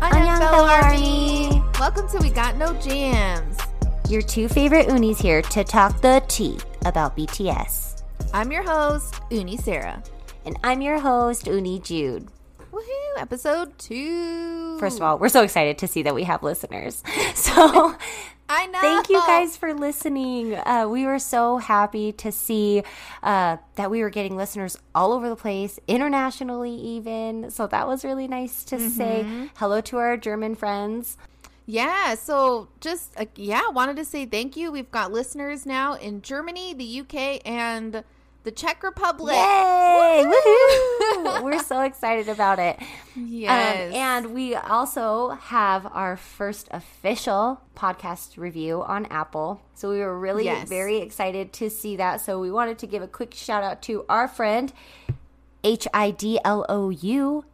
Annyeong, Army. Welcome to We Got No Jams. Your two favorite unis here to talk the tea about BTS. I'm your host, Uni Sarah. And I'm your host, Uni Jude. Woohoo! Episode two. First of all, we're so excited to see that we have listeners. So I know. thank you guys for listening. Uh, we were so happy to see uh, that we were getting listeners all over the place, internationally even. So that was really nice to say. Hello to our German friends. Yeah, so just uh, yeah, wanted to say thank you. We've got listeners now in Germany, the UK, and the Czech Republic. Yay! Woohoo! We're so excited about it. Yes. Um, and we also have our first official podcast review on Apple. So we were really Yes. very excited to see that. So we wanted to give a quick shout out to our friend H I D L O U.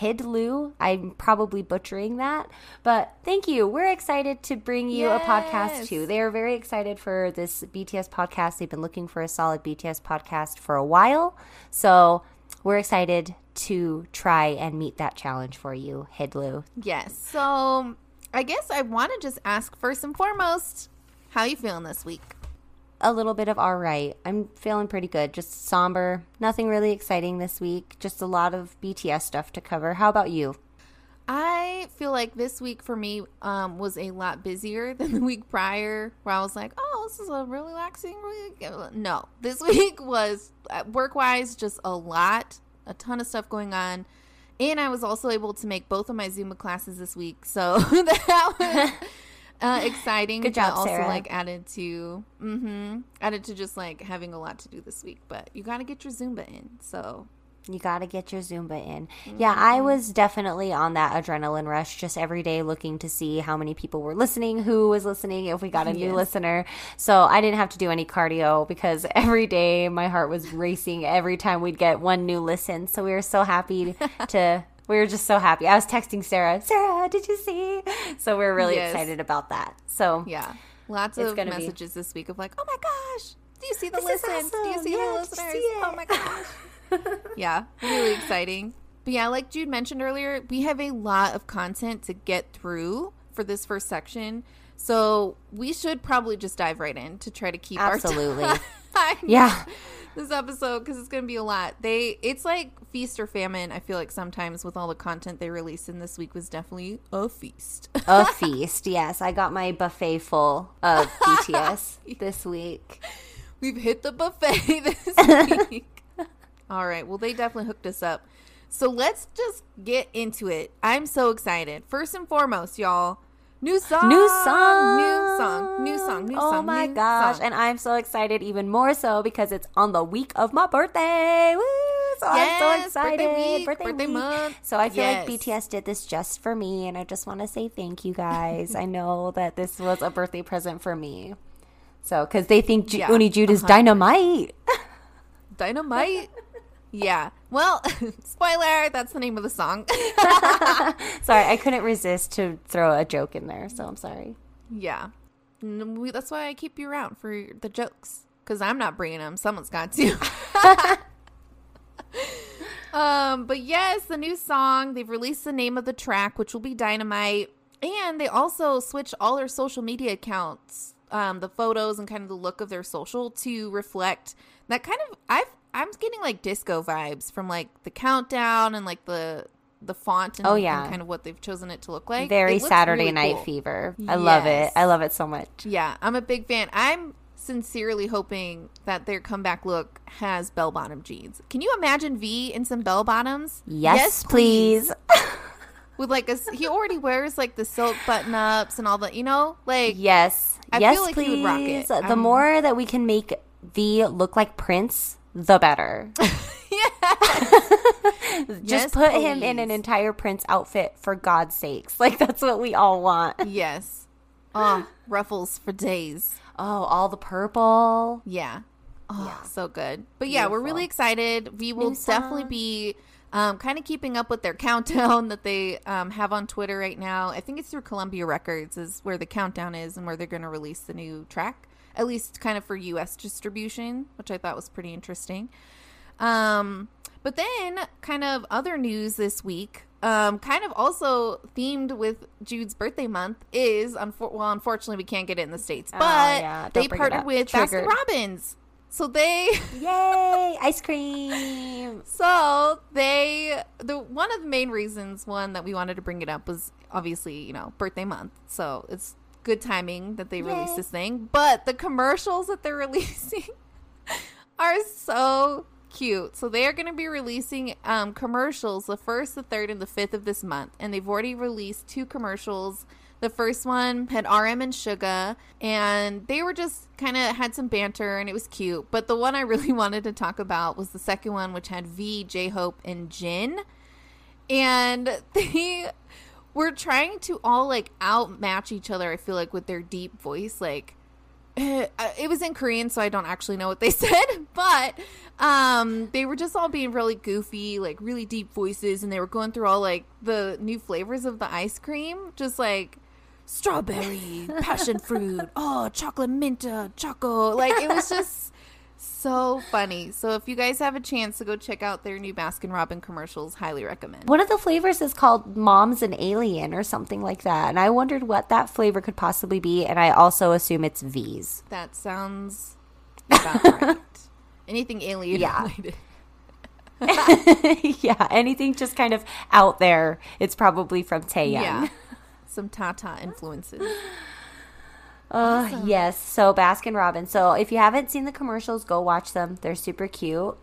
Hidlu. I'm probably butchering that, but thank you. We're excited to bring you a podcast too. They are very excited for this BTS podcast. They've been looking for a solid BTS podcast for a while. So we're excited to try and meet that challenge for you, Hidlu. yes. So I guess I want to just ask first and foremost, how are you feeling this week? A little bit of all right. I'm feeling pretty good. Just somber. Nothing really exciting this week. Just a lot of BTS stuff to cover. How about you? I feel like this week for me um, was a lot busier than the week prior, where I was like, "Oh, this is a real relaxing week." No, this week was work wise just a lot, a ton of stuff going on, and I was also able to make both of my Zumba classes this week, so that was uh, exciting. Good job, also Sarah. like added to mm-hmm, added to just like having a lot to do this week. But you got to get your Zumba in, so You got to get your Zumba in. Yeah, I was definitely on that adrenaline rush just every day looking to see how many people were listening, who was listening, if we got a new Yes. listener. So I didn't have to do any cardio because every day my heart was racing every time we'd get one new listen. So we were so happy to. We were just so happy. I was texting Sarah, Sarah, did you see? So we are really Yes. excited about that. So Yeah. Lots of gonna be- messages this week of like, oh my gosh, do you see the is listens? Do you see Yeah, the listeners? Oh my gosh. yeah, really exciting. But yeah, like Jude mentioned earlier, we have a lot of content to get through for this first section. So we should probably just dive right in to try to keep Absolutely. our time. Yeah. This episode because it's going to be a lot. They it's like feast or famine. I feel like sometimes with all the content they released in this week was definitely a feast. a feast. Yes, I got my buffet full of BTS this week. We've hit the buffet this week. All right. Well, they definitely hooked us up. So let's just get into it. I'm so excited. First and foremost, y'all, new song, New song, new song, new song, new oh song. my new gosh! song. And I'm so excited, even more so because it's on the week of my birthday. Woo! So I'm so excited. birthday week, birthday week. month. So I feel Yes. like BTS did this just for me, and I just want to say thank you guys. I know that this was a birthday present for me. So, because they think Ju- Yeah, Uni Jude is dynamite. Dynamite. yeah. Well, spoiler. That's the name of the song. sorry, I couldn't resist to throw a joke in there, so I'm sorry. yeah. We, that's why I keep you around for the jokes because I'm not bringing them. Someone's got to. Um, but yes, the new song, they've released the name of the track, which will be Dynamite. And they also switched all their social media accounts, um, the photos and kind of the look of their social to reflect that kind of I've I'm getting like disco vibes from like the countdown and like the the font and, Oh, yeah. and kind of what they've chosen it to look like. Very Saturday really Night cool. Fever. I love it. I love it so much. Yeah, I'm a big fan. I'm sincerely hoping that their comeback look has bell bottom jeans. Can you imagine V in some bell bottoms? Yes, please. With like a, he already wears like the silk button ups and all the, you know, like Yes. I yes, feel like please. he would rock it. The I'm- more that we can make V look like Prince, the better. Yeah. Just Yes, put him in an entire Prince outfit for God's sakes. Like that's what we all want. yes, oh ruffles for days. Oh, all the purple. Yeah. Oh, so good. But yeah, we're really excited. We will definitely be um, kind of keeping up with their countdown that they um, have on Twitter right now. I think it's through Columbia Records is where the countdown is and where they're going to release the new track, at least kind of for U.S. distribution, which I thought was pretty interesting. Um, but then, kind of other news this week, um, kind of also themed with Jude's birthday month is, unfor- well, unfortunately, we can't get it in the States, Oh, but yeah, they partnered with Triggered. Baskin Robbins. So they, Yay! Ice cream. so they, the one of the main reasons, one that we wanted to bring it up was obviously, you know, birthday month. So it's good timing that they released this thing. But the commercials that they're releasing are so cute. So they are going to be releasing um, commercials the first, the third, and the fifth of this month, and they've already released two commercials. The first one had RM and Suga, and they were just kind of had some banter, and it was cute. But the one I really wanted to talk about was the second one, which had V, J Hope, and Jin, and they were trying to all like outmatch each other. I feel like with their deep voice, like it was in Korean, so I don't actually know what they said, but um, they were just all being really goofy, like really deep voices, and they were going through all like the new flavors of the ice cream, just like strawberry, passion fruit, oh, chocolate minta, choco. Like it was just so funny. So if you guys have a chance to go check out their new Baskin Robin commercials, highly recommend. One of the flavors is called Mom's an Alien or something like that. And I wondered what that flavor could possibly be. And I also assume it's V's. That sounds about right. Anything alien Yeah. related. yeah, anything just kind of out there. It's probably from Taeyang. Yeah. Some Tata influences. Uh, yes. So Baskin Robbins. So if you haven't seen the commercials, go watch them. They're super cute.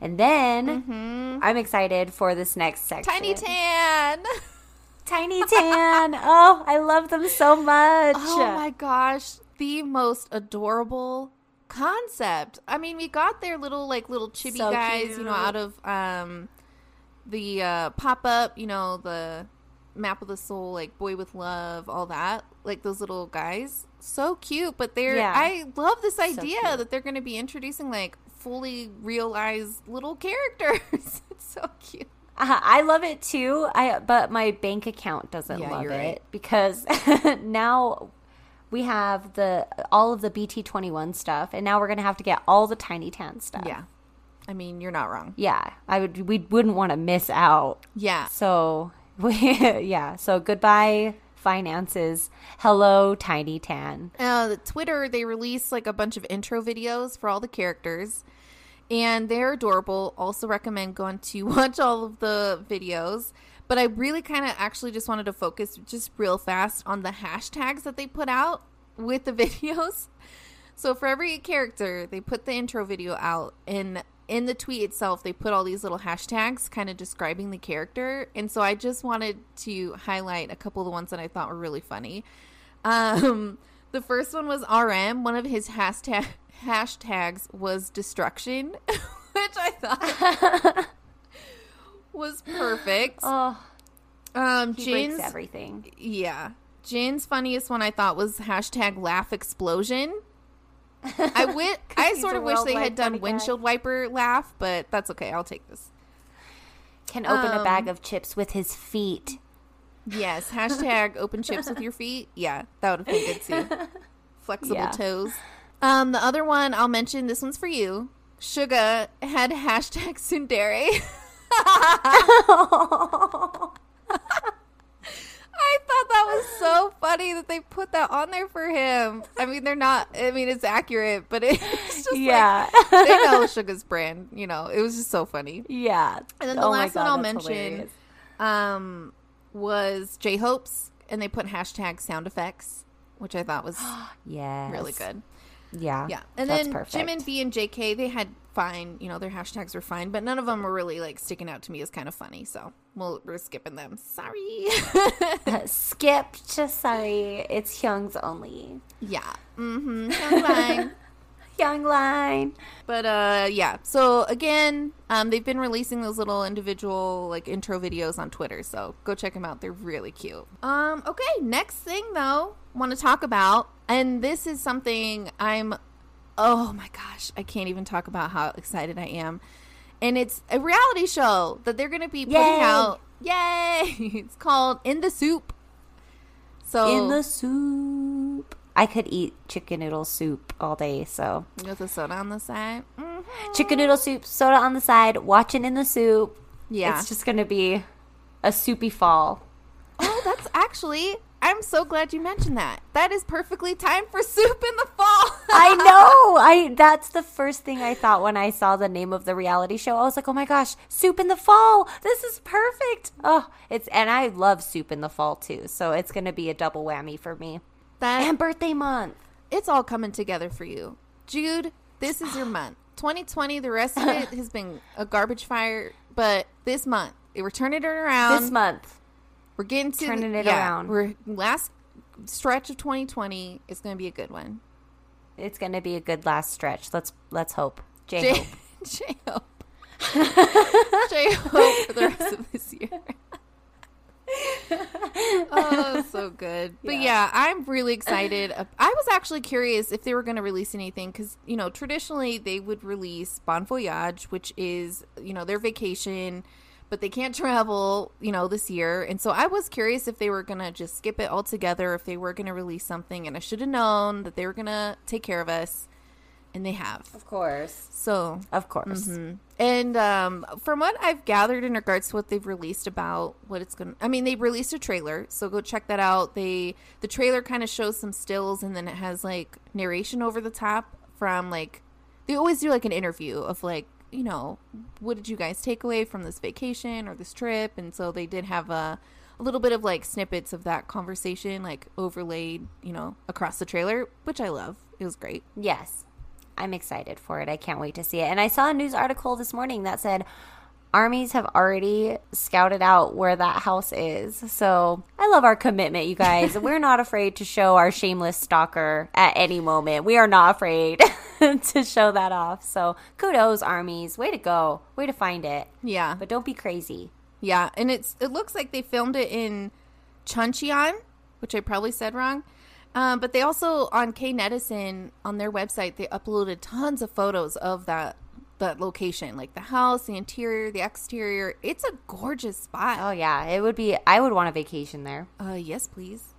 And then I'm excited for this next section. Tiny Tan. Tiny Tan. oh, I love them so much. Oh my gosh, the most adorable concept. I mean, we got their little like little chibi So guys, you know, out of um the uh pop up, you know, the map of the soul, like boy with love, all that. Like those little guys. So cute, but they're Yeah. I love this idea cute. that they're going to be introducing like fully realized little characters. it's so cute. Uh, I love it too. I but my bank account doesn't Yeah, love it right. because now we have the all of the BT21 stuff and now we're going to have to get all the Tiny Tan stuff. Yeah. I mean, you're not wrong. Yeah. I would we wouldn't want to miss out. Yeah. So, we, yeah. So goodbye finances. Hello Tiny Tan. uh, Twitter, they release like a bunch of intro videos for all the characters, and they're adorable. Also, recommend going to watch all of the videos. But I really kind of actually just wanted to focus just real fast on the hashtags that they put out with the videos. So for every character, they put the intro video out, and in the tweet itself, they put all these little hashtags kind of describing the character. And so I just wanted to highlight a couple of the ones that I thought were really funny. Um, the first one was RM. One of his hashtag hashtags was destruction, which I thought was perfect. Oh, Um, he Jin's breaks everything. yeah, Jin's funniest one I thought was hashtag laugh explosion. I wi- I sort of wish they had done funny guy. windshield wiper laugh, but that's okay. I'll take this. Can open a bag Um, of chips with his feet. Yes, hashtag open chips with your feet. Yeah, that would have been good too. Flexible Yeah. toes. Um, the other one I'll mention. This one's for you. Suga had hashtag Tsundere. I thought that was so funny that they put that on there for him. I mean, they're not. I mean, it's accurate, but it's just yeah. like they know Suga's brand. You know, it was just so funny. yeah. And then the Oh last one I'll mention um, was J Hope's, and they put hashtag sound effects, which I thought was yeah really good. Yeah. Yeah, and then perfect. Jimin V and JK they had fine, you know, their hashtags were fine, but none of them were really like sticking out to me as kind of funny. So we'll, we're skipping them. Sorry. Skipped. Just sorry. It's Hyung's only. yeah. Mm-hmm. Sounds fine. Young line. But uh yeah. So again, um they've been releasing those little individual like intro videos on Twitter. So go check them out. They're really cute. Um okay, next thing though, want to talk about and this is something I'm oh my gosh, I can't even talk about how excited I am. And it's a reality show that they're going to be putting Yay. out. Yay! It's called In the Soup. So In the soup. I could eat chicken noodle soup all day, so with a soda on the side. hmm chicken noodle soup, soda on the side, watching in the soup. Yeah. It's just going to be a soupy fall. Oh, that's actually. I'm so glad you mentioned that. That is perfectly timed for soup in the fall. I know. I that's the first thing I thought when I saw the name of the reality show. I was like, "Oh my gosh, soup in the fall. This is perfect." Oh, it's and I love soup in the fall too. So it's going to be a double whammy for me. That And birthday month. it's all coming together for you, Jude. This is your month. 2020. The rest of it has been a garbage fire, but this month we're turning it around. this month. We're getting to Turning the- it yeah, around. We're last stretch of 2020 is going to be a good one. It's going to be a good last stretch. Let's let's hope. J hope. J hope. J hope for the rest of this year. oh, so good. But Yeah. yeah. I'm really excited. I was actually curious if they were going to release anything because, you know, traditionally they would release Bon Voyage, which is, you know, their vacation, but they can't travel, you know, this year. And so I was curious if they were going to just skip it altogether, if they were going to release something. And I should have known that they were going to take care of us. And they have. Of course. So Of course. and um, from what I've gathered in regards to what they've released about what it's going to I mean, they released a trailer, so go check that out. They the trailer kind of shows some stills and then it has like narration over the top from like they always do like an interview of like, you know, what did you guys take away from this vacation or this trip? And so they did have a a little bit of like snippets of that conversation like overlaid, you know, across the trailer, which I love. It was great. Yes. I'm excited for it. I can't wait to see it. And I saw a news article this morning that said armies have already scouted out where that house is. So I love our commitment, you guys. We're not afraid to show our shameless stalker at any moment. We are not afraid to show that off. So kudos, armies. Way to go. Way to find it. Yeah. But don't be crazy. Yeah, and it's it looks like they filmed it in Chuncheon, which I probably said wrong. Um, but they also on K Nedison on their website they uploaded tons of photos of that that location, like the house, the interior, the exterior. It's a gorgeous spot. Oh, yeah. It would be, I would want a vacation there. Uh, yes, please.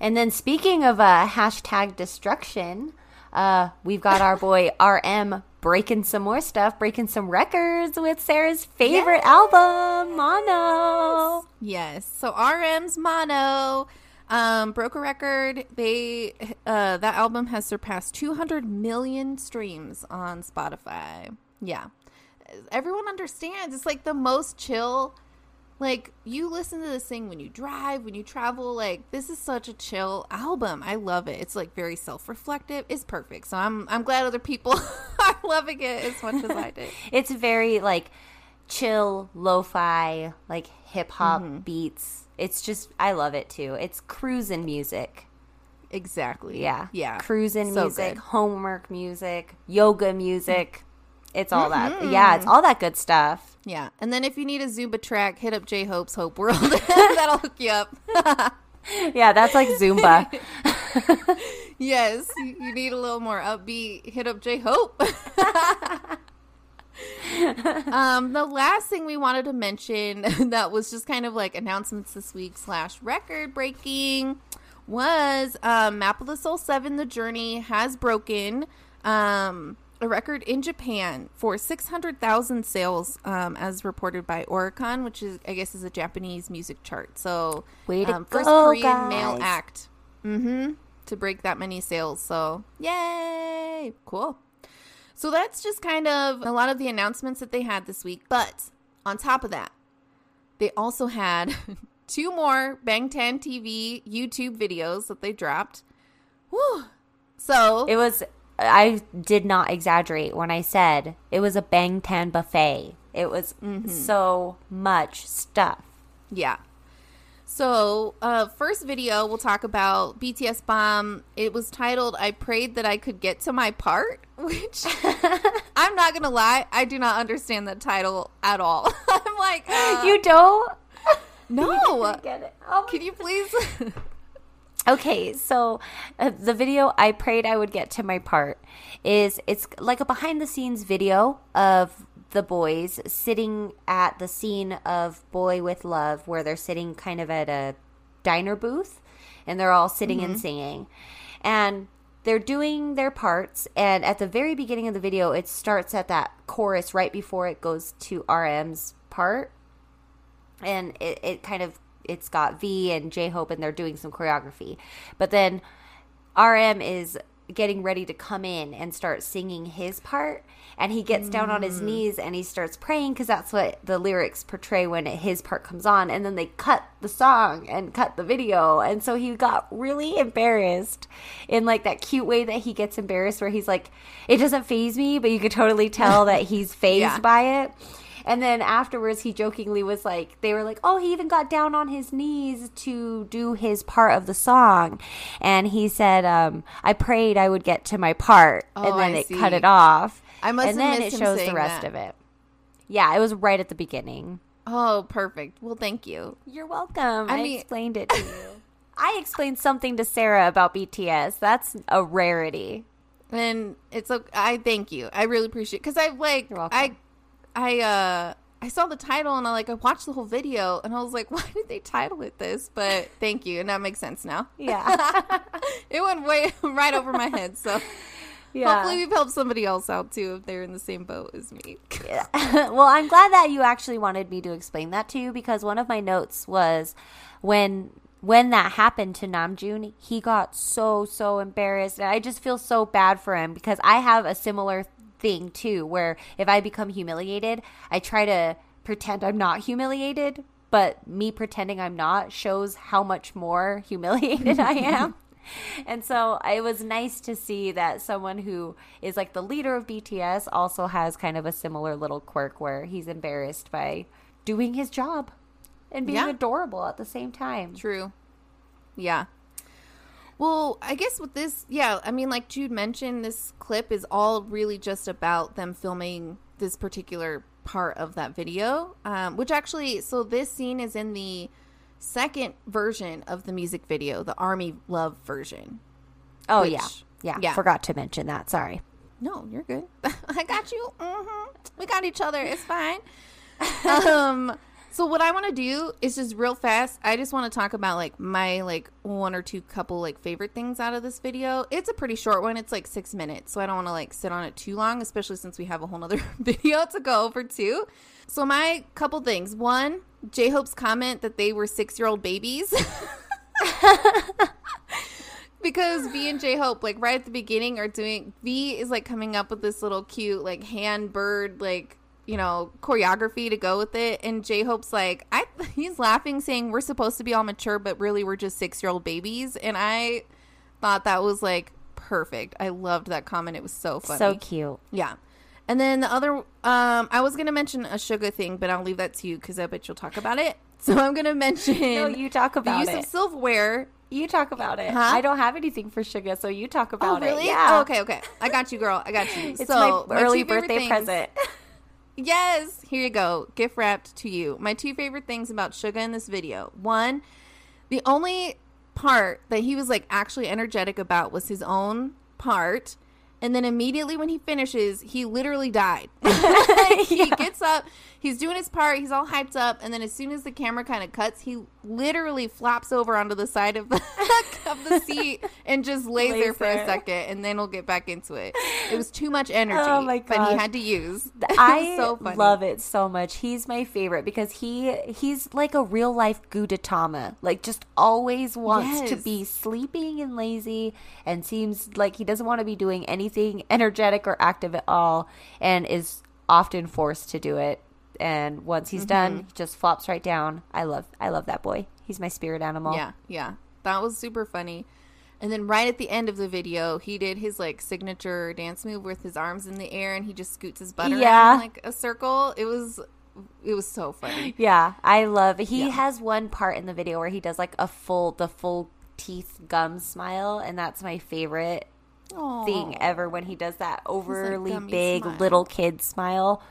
And then speaking of uh, hashtag destruction, uh, we've got our boy RM breaking some more stuff, breaking some records with Sarah's favorite album, Mono. Yes. So RM's Mono um, broke a record. They uh, that album has surpassed 200 million streams on Spotify. Yeah, everyone understands. It's like the most chill. Like you listen to this thing when you drive, when you travel. Like this is such a chill album. I love it. It's like very self-reflective. It's perfect. So I'm I'm glad other people are loving it as much as I did. It's very like chill, lo-fi, like hip hop Mm-hmm. beats. It's just I love it too. It's cruising music. Exactly. Yeah. Yeah. Cruising So music, good. homework music, yoga music. It's all that. Mm-hmm. Yeah, it's all that good stuff. Yeah. And then if you need a Zumba track, hit up J Hope's Hope World. That'll hook you up. Yeah, that's like Zumba. yes. You, you need a little more upbeat, hit up J Hope. um, the last thing we wanted to mention that was just kind of like announcements this week slash record breaking was um, Map of the Soul 7 The Journey has broken um, a record in Japan for 600,000 sales um, as reported by Oricon, which is, I guess, is a Japanese music chart. So, Way to um, first go, Korean male act mm-hmm, to break that many sales. So, yay! Cool. So that's just kind of a lot of the announcements that they had this week. But on top of that, they also had two more Bangtan TV YouTube videos that they dropped. Whew. So It was. I did not exaggerate when I said it was a Bang Tan buffet. It was so much stuff. Yeah. So, uh, first video we'll talk about BTS Bomb. It was titled "I Prayed That I Could Get to My Part," which I'm not gonna lie, I do not understand that title at all. I'm like, uh, you don't? no. Get it? Oh Can you please? Okay, so uh, the video I prayed I would get to my part is it's like a behind the scenes video of the boys sitting at the scene of Boy with Love where they're sitting kind of at a diner booth and they're all sitting and singing. And they're doing their parts, and at the very beginning of the video, it starts at that chorus right before it goes to RM's part, and it, it kind of it's got V and J Hope, and they're doing some choreography, but then RM is getting ready to come in and start singing his part and he gets down on his mm. knees and he starts praying because that's what the lyrics portray when his part comes on and then they cut the song and cut the video. And so he got really embarrassed in like that cute way that he gets embarrassed where he's like it doesn't phase me but you could totally tell that he's phased Yeah. by it and then afterwards, he jokingly was like, they were like, oh, he even got down on his knees to do his part of the song. And he said, um, I prayed I would get to my part. Oh, and then I it see. cut it off. I must and then it shows the rest that. of it. Yeah, it was right at the beginning. Oh, perfect. Well, thank you. You're welcome. I, I mean- explained it to you. I explained something to Sarah about BTS. That's a rarity. And it's okay. I thank you. I really appreciate because I like. I I uh I saw the title and I like I watched the whole video and I was like, why did they title it this? But thank you, and that makes sense now. Yeah. it went way right over my head. So yeah. hopefully we've helped somebody else out too if they're in the same boat as me. yeah. well, I'm glad that you actually wanted me to explain that to you because one of my notes was when when that happened to Namjoon, he got so so embarrassed, and I just feel so bad for him because I have a similar thing too, where if I become humiliated, I try to pretend I'm not humiliated, but me pretending I'm not shows how much more humiliated I am. And so it was nice to see that someone who is like the leader of BTS also has kind of a similar little quirk where he's embarrassed by doing his job and being Yeah. adorable at the same time. True. Yeah. Well, I guess with this, yeah, I mean, like Jude mentioned, this clip is all really just about them filming this particular part of that video, um, which actually, so this scene is in the second version of the music video, the Army Love version. Oh, Which- yeah. yeah. yeah. Forgot to mention that. Sorry. No, you're good. I got you. hmm We got each other. It's fine. um, so what I want to do is just real fast. I just want to talk about like my like one or two couple like favorite things out of this video. It's a pretty short one. It's like six minutes, so I don't want to like sit on it too long, especially since we have a whole nother video to go over too. So my couple things. One, J Hope's comment that they were six year old babies. because V and J Hope, like right at the beginning, are doing V is like coming up with this little cute like hand bird like you know choreography to go with it, and J Hope's like I he's laughing saying we're supposed to be all mature, but really we're just six year old babies, and I thought that was like perfect. I loved that comment. It was so funny. So cute. Yeah. And then the other, um, I was gonna mention a Suga thing, but I'll leave that to you because I bet you'll talk about it. So I'm gonna mention No, you talk the about use it. of silverware you talk about it. Huh? I don't have anything for Suga, so you talk about oh, really? it. Yeah. Oh, okay, okay. I got you, girl. I got you. It's so my early favorite birthday present. Yes, here you go. Gift wrapped to you. My two favorite things about Suga in this video. One, the only part that he was like actually energetic about was his own part. And then immediately when he finishes, he literally died. he gets up, he's doing his part, he's all hyped up, and then as soon as the camera kind of cuts, he literally flops over onto the side of the of the seat and just lays, Lays there for a second, and then we'll get back into it. It was too much oh energy, Oh my but he had to use. I so love it so much. He's my favorite because he he's like a real life Gudetama. Like just always wants to be sleeping and lazy and seems like he doesn't want to be doing anything energetic or active at all and is often forced to do it. And once he's Mm-hmm. done, he just flops right down. I love I love that boy. He's my spirit animal. Yeah, yeah. That was super funny. And then right at the end of the video, he did his like signature dance move with his arms in the air and he just scoots his butt Yeah. around like a circle. It was it was so funny. Yeah, I love. He Yeah. has one part in the video where he does like a full the full teeth gum smile, and that's my favorite thing ever when he does that overly big smile. little kid smile.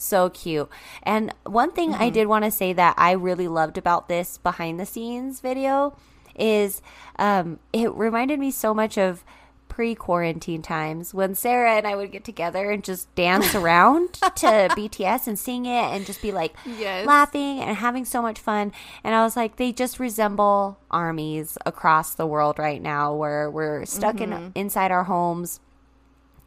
So cute. And one thing Mm-hmm. I did want to say that I really loved about this behind the scenes video is um, it reminded me so much of pre quarantine times when Sarah and I would get together and just dance around to BTS and sing it and just be like Yes. laughing and having so much fun. And I was like, they just resemble armies across the world right now where we're stuck in inside our homes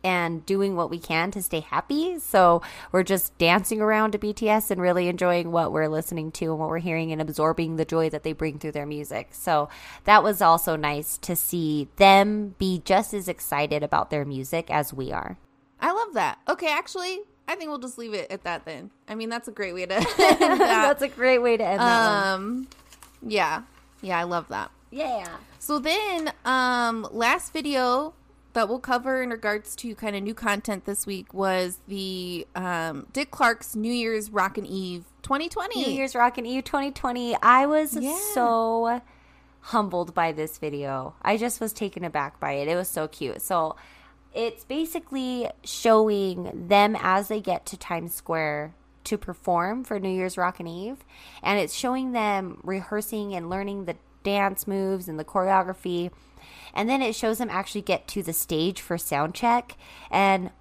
and doing what we can to stay happy. So we're just dancing around to BTS and really enjoying what we're listening to and what we're hearing and absorbing the joy that they bring through their music. So that was also nice to see them be just as excited about their music as we are. I love that. Okay, actually, I think we'll just leave it at that then. I mean, that's a great way to end that. That's a great way to end um, yeah, yeah, I love that. Yeah. So then, um, last video that we'll cover in regards to kind of new content this week was the um, Dick Clark's New Year's Rockin' Eve 2020. New Year's Rockin' Eve 2020. I was Yeah. so humbled by this video. I just was taken aback by it. It was so cute. So it's basically showing them as they get to Times Square to perform for New Year's Rockin' Eve. And it's showing them rehearsing and learning the dance moves and the choreography. And then it shows them actually get to the stage for sound check. And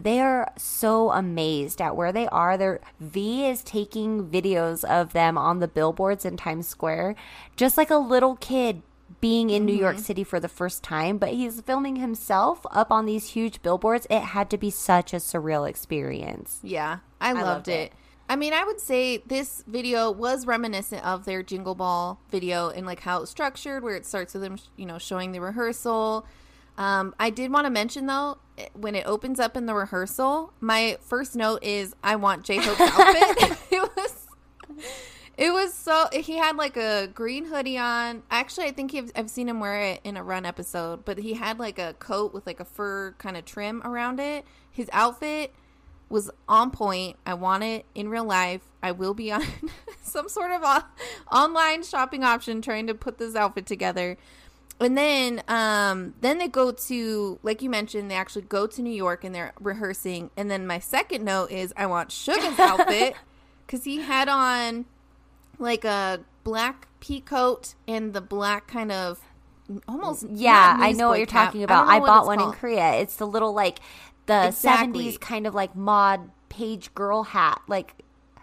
they are so amazed at where they are. Their V is taking videos of them on the billboards in Times Square, just like a little kid being in New York mm-hmm. City for the first time, but he's filming himself up on these huge billboards. It had to be such a surreal experience. Yeah, I, loved, loved it. it. I mean, I would say this video was reminiscent of their Jingle Ball video and like how it's structured, where it starts with them, you know, showing the rehearsal. Um, I did want to mention though, when it opens up in the rehearsal, my first note is I want J Hope's outfit. it was, it was so. He had like a green hoodie on. Actually, I think he, I've seen him wear it in a run episode, but he had like a coat with like a fur kind of trim around it. His outfit was on point. I want it in real life. I will be on some sort of o- online shopping option trying to put this outfit together. And then um then they go to like you mentioned they actually go to New York and they're rehearsing and then my second note is I want Suga's outfit cuz he had on like a black pea coat and the black kind of almost Yeah, I know what you're cap. talking about. don't I, bought one called. in Korea. It's the little like the Exactly. 70s kind of like mod page girl hat. Like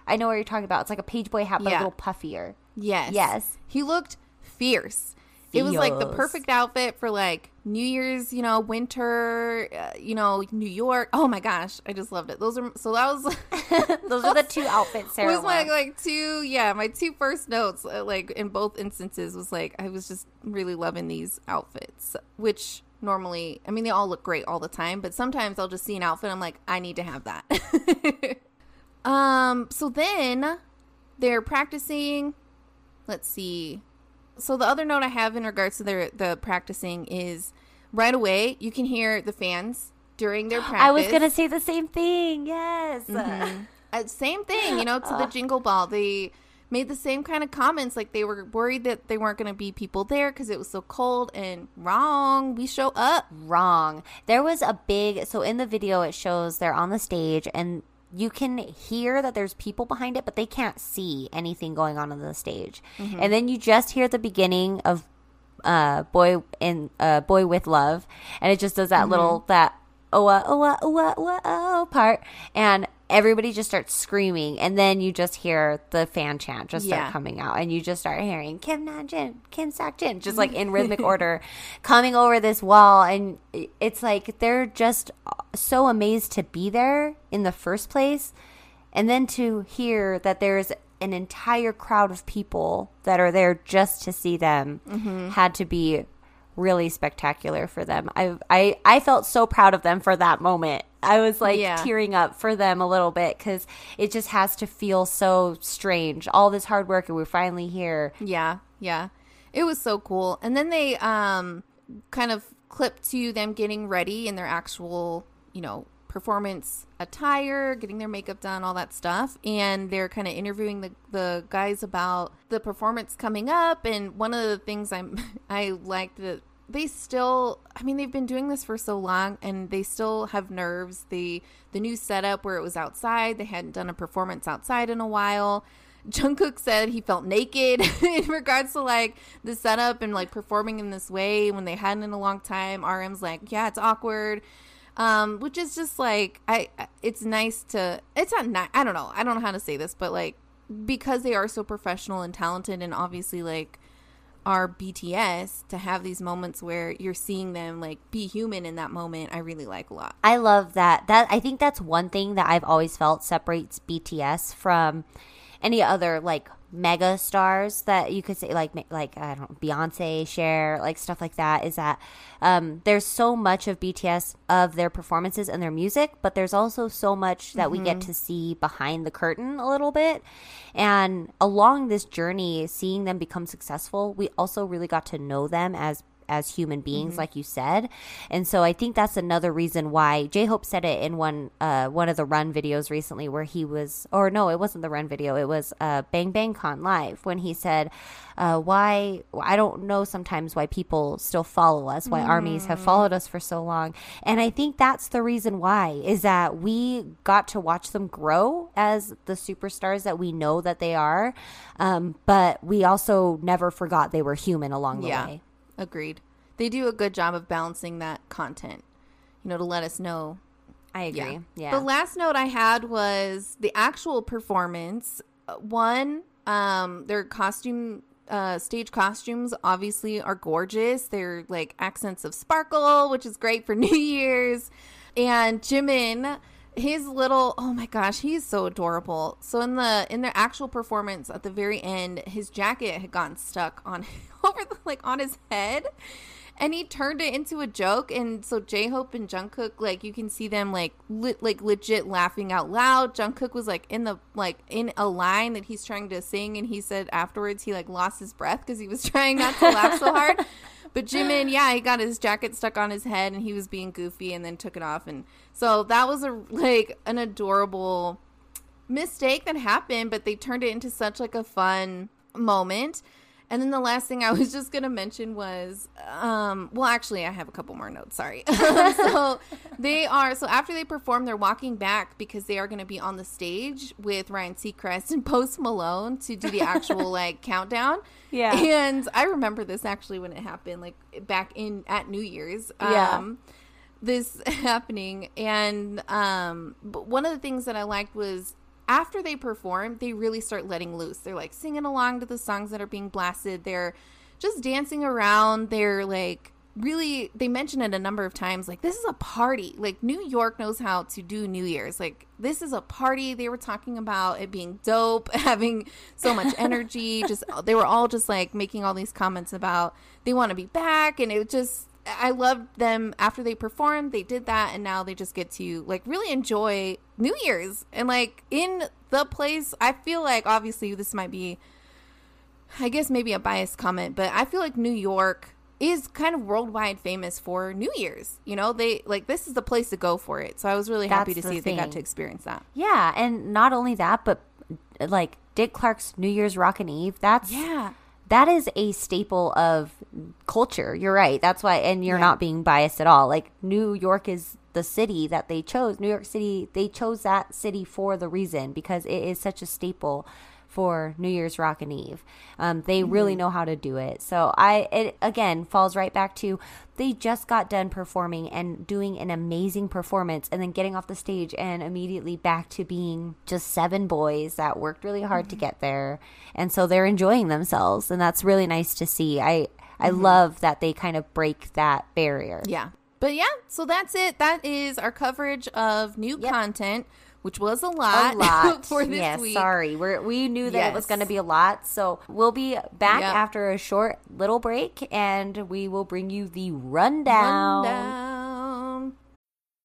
I know what you're talking about. It's like a page boy hat but Yeah. a little puffier. Yes. Yes. He looked fierce. It was like the perfect outfit for like New Year's, you know, winter, uh, you know, New York. Oh my gosh, I just loved it. Those are so that was Those are the two outfits Sarah was my like two yeah my two first notes uh, like in both instances was like I was just really loving these outfits which normally I mean they all look great all the time but sometimes I'll just see an outfit I'm like I need to have that um so then they're practicing let's see so the other note I have in regards to their the practicing is right away you can hear the fans during their practice I was gonna say the same thing. Yes. uh, same thing, you know, to the Jingle Ball. They made the same kind of comments. Like they were worried that they weren't going to be people there because it was so cold. And wrong, we show up. Wrong. There was a big. So in the video, it shows they're on the stage and. You can hear that there's people behind it, but they can't see anything going on on the stage. And then you just hear the beginning of uh, "Boy in uh, Boy with Love," and it just does that little that oh uh, oh uh, oh uh, oh uh, oh part, and everybody just starts screaming, and then you just hear the fan chant just start coming out, and you just start hearing Kim Namjoon, Kim Seokjin, just like in rhythmic order, coming over this wall, and it's like they're just so amazed to be there in the first place, and then to hear that there's an entire crowd of people that are there just to see them mm-hmm. had to be really spectacular for them. I I I felt so proud of them for that moment. I was like Yeah. tearing up for them a little bit cuz it just has to feel so strange. All this hard work and we're finally here. Yeah, yeah. It was so cool. And then they um kind of clip to them getting ready in their actual, you know, performance attire, getting their makeup done, all that stuff. And they're kind of interviewing the, the guys about the performance coming up. And one of the things I'm I liked that they still I mean they've been doing this for so long and they still have nerves. The the new setup where it was outside, they hadn't done a performance outside in a while Jungkook said he felt naked in regards to like the setup and like performing in this way when they hadn't in a long time. RM's like, yeah, it's awkward. Um, which is just like I it's nice to it's not ni- I don't know. I don't know how to say this, but like because they are so professional and talented and obviously like are BTS to have these moments where you're seeing them like be human in that moment, I really like a lot. I love that. That I think that's one thing that I've always felt separates BTS from any other like mega stars that you could say like like I don't know, Beyonce, Cher, like stuff like that is that um, there's so much of BTS of their performances and their music, but there's also so much that mm-hmm. we get mm-hmm. to see behind the curtain a little bit. And along this journey, seeing them become successful, we also really got to know them as as human beings, mm-hmm. like you said. And so I think that's another reason why J Hope said it in one uh, one of the Run videos recently, where he was, or no, it wasn't the Run video, it was uh, Bang Bang Con Live when he said, uh, "Why I don't know sometimes why people still follow us, why mm. armies have followed us for so long." And I think that's the reason why is that we got to watch them grow as the superstars that we know that they are, um, but we also never forgot they were human along the yeah. way. Agreed. They do a good job of balancing that content, you know, to let us know. I agree. Yeah. yeah. The last note I had was the actual performance. One, um, their costume, uh, stage costumes obviously are gorgeous. They're like accents of sparkle, which is great for New Year's. And Jimin his little oh my gosh he's so adorable. So in the in their actual performance at the very end his jacket had gotten stuck on over the, like on his head. And he turned it into a joke. And so j-hope and jungkook like you can see them like li- like legit laughing out loud. Jungkook was like in the like in a line that he's trying to sing. And he said afterwards he like lost his breath because he was trying not to laugh so hard but jimin yeah he got his jacket stuck on his head and he was being goofy and then took it off. And so that was a like an adorable mistake that happened but they turned it into such like a fun moment and then the last thing I was just going to mention was, um, well, actually, I have a couple more notes. Sorry. so they are, so after they perform, they're walking back because they are going to be on the stage with Ryan Seacrest and Post Malone to do the actual like countdown. Yeah. And I remember this actually when it happened, like back in at New Year's. Yeah. Um, this happening and um but one of the things that I liked was after they perform, they really start letting loose. They're like singing along to the songs that are being blasted. They're just dancing around. They're like really they mention it a number of times like this is a party like new york knows how to do new year's like this is a party they were talking about it being dope having so much energy just they were all just like making all these comments about they want to be back and it just I loved them after they performed. They did that, and now they just get to like really enjoy New Year's and like in the place. I feel like obviously this might be, I guess maybe a biased comment, but I feel like New York is kind of worldwide famous for New Year's. You know, they like this is the place to go for it. So I was really happy That's to the see thing. they got to experience that. Yeah, and not only that, but like Dick Clark's New Year's Rockin' Eve. That's yeah that is a staple of culture. You're right. That's why, and you're yeah. not being biased at all. Like New York is the city that they chose. New York City, they chose that city for the reason because it is such a staple for New Year's Rockin' Eve. Um, they mm-hmm. really know how to do it. So I, it again falls right back to they just got done performing and doing an amazing performance and then getting off the stage and immediately back to being just seven boys that worked really hard mm-hmm. to get there. And so they're enjoying themselves. And that's really nice to see. I, I mm-hmm. love that they kind of break that barrier. Yeah. But yeah, so that's it. That is our coverage of new yep. content which was a lot, a lot. for this yes, week. Sorry, we we knew that yes. it was going to be a lot, so we'll be back yep. after a short little break, and we will bring you the rundown. rundown.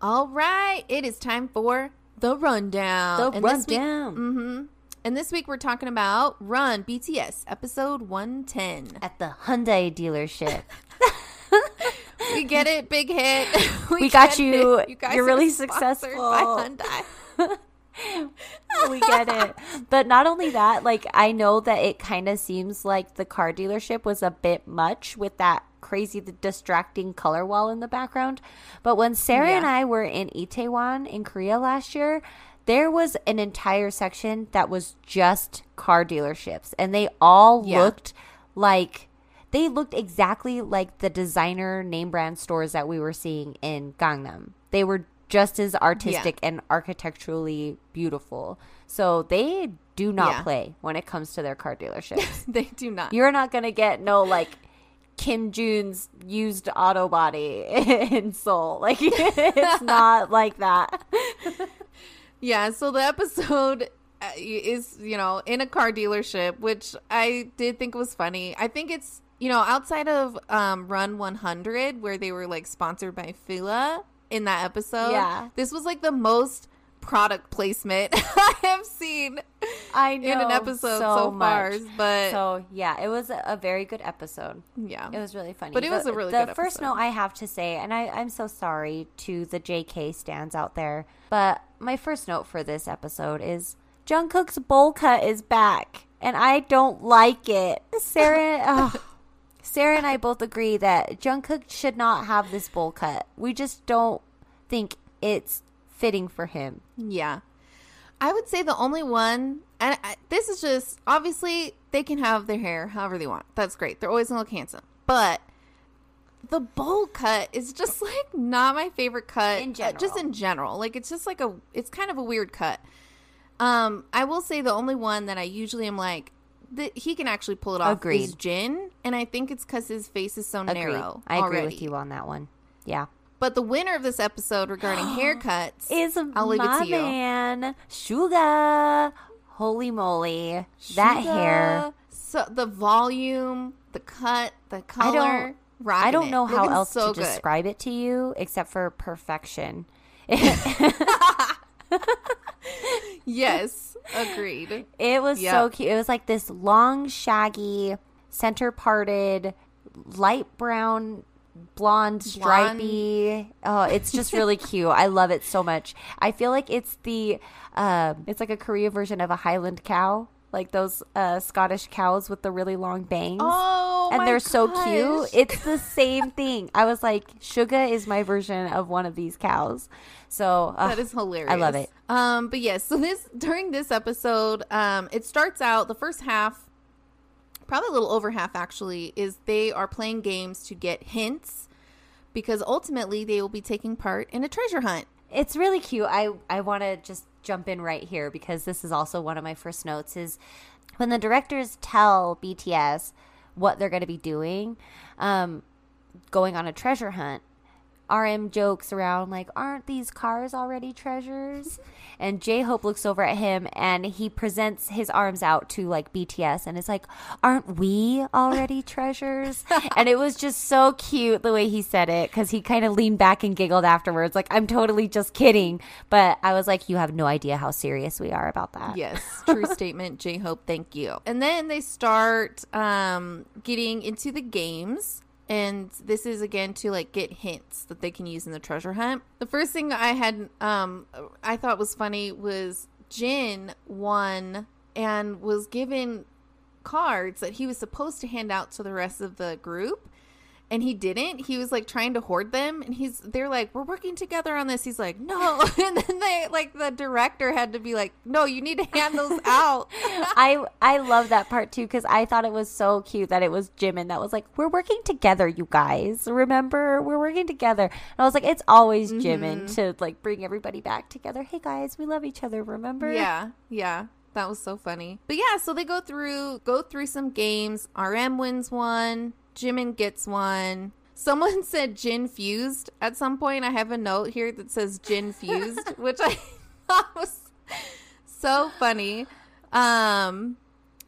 All right, it is time for the rundown. The and rundown. mm-hmm. And this week we're talking about Run BTS episode 110. At the Hyundai dealership. We get it, big hit. We got you. it. guys You're really successful. By Hyundai. we get it. But not only that, like I know that it kind of seems like the car dealership was a bit much with that crazy distracting color wall in the background. But when Sarah Yeah. and I were in Itaewon in Korea last year, there was an entire section that was just car dealerships and they all Yeah. looked like they looked exactly like the designer name brand stores that we were seeing in Gangnam. They were just as artistic and architecturally beautiful. So they do not Yeah. play when it comes to their car dealerships. they do not. You're not going to get no like Kim June's used auto body in Seoul. Like it's not like that. Yeah, so the episode uh, is, you know, in a car dealership, which I did think was funny. I think it's, you know, outside of um, Run 100, where they were like sponsored by Fila in that episode. Yeah. This was like the most product placement I have seen I know in an episode so, far. much. But So yeah, it was a very good episode. yeah. It was really funny. But it was The- a really the good first note I have to say, and I, I'm so sorry to the JK stands out there, but my first note for this episode is Jungkook's bowl cut is back, and I don't like it. Sarah, ugh. Sarah and I both agree that Jungkook should not have this bowl cut. We just don't think it's fitting for him. Yeah. I would say the only one, and I, this is just obviously they can have their hair however they want. That's great. They're always gonna look handsome. But the bowl cut is just like not my favorite cut In uh, just in general. Like it's just like a, it's kind of a weird cut. Um, I will say the only one that I usually am like, that he can actually pull it off is Jin, and I think it's because his face is so Agreed. narrow. I agree with you on that one. Yeah. But the winner of this episode regarding haircuts is I'll leave it my to you. man, Suga. Holy moly, that Suga, hair! So the volume, the cut, the color. I don't, don't it. know how else so to good. describe it to you except for perfection. Yes, agreed. It was so cute. It was like this long, shaggy, center parted, light brown, blonde, stripy. Oh, it's just really cute. I love it so much. I feel like it's the, um, it's like a Korea version of a Highland cow, like those uh, Scottish cows with the really long bangs. Oh, and they're so cute. It's the same thing. I was like, Suga is my version of one of these cows. So uh, That is hilarious. I love it. Um, but yes, so this during this episode, um, it starts out the first half, probably a little over half actually, is they are playing games to get hints because ultimately they will be taking part in a treasure hunt. it's really cute. I I want to just jump in right here because this is also one of my first notes is when the directors tell BTS what they're going to be doing, um, going on a treasure hunt. RM jokes around like, "Aren't these cars already treasures?" And J Hope looks over at him and he presents his arms out to like BTS and it's like, "Aren't we already treasures?" and it was just so cute the way he said it because he kind of leaned back and giggled afterwards, like, "I'm totally just kidding," but I was like, "You have no idea how serious we are about that." Yes, true statement. J Hope, thank you. And then they start um, getting into the games. And this is again to like get hints that they can use in the treasure hunt. The first thing I had, um, I thought was funny was Jin won and was given cards that he was supposed to hand out to the rest of the group and he didn't he was like trying to hoard them and he's they're like we're working together on this he's like no and then they like the director had to be like no you need to hand those out I I love that part too because I thought it was so cute that it was Jimin that was like, "We're working together, you guys. Remember, we're working together." And I was like, "It's always Jimin mm-hmm. to like bring everybody back together. Hey guys, we love each other. Remember?" yeah yeah that was so funny but yeah so they go through go through some games rm wins one jimin gets one. Someone said gin fused at some point. I have a note here that says gin fused which i thought was so funny. Um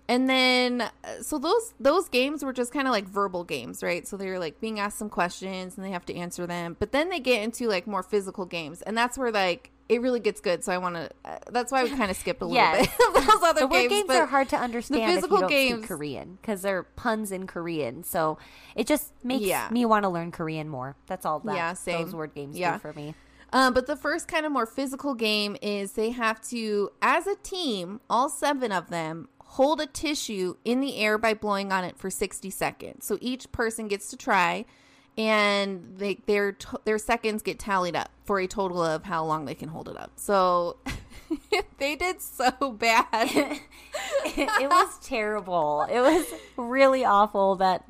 and then uh, so those those games were just kind of like verbal games right? So they were like being asked some questions and they have to answer them. But then they get into like more physical games. And that's where like it really gets good. So I want to. Uh, that's why we kind of skipped a little Yes. bit of those other the word games. games are hard to understand if you physical games- Korean because they're puns in Korean. So it just makes Yeah. me want to learn Korean more. That's all that Yeah, same. those word games Yeah. do for me. Um, but the first kind of more physical game is they have to, as a team, all seven of them hold a tissue in the air by blowing on it for 60 seconds. So each person gets to try, and they, their their seconds get tallied up for a total of how long they can hold it up. So they did so bad. it was terrible. It was really awful that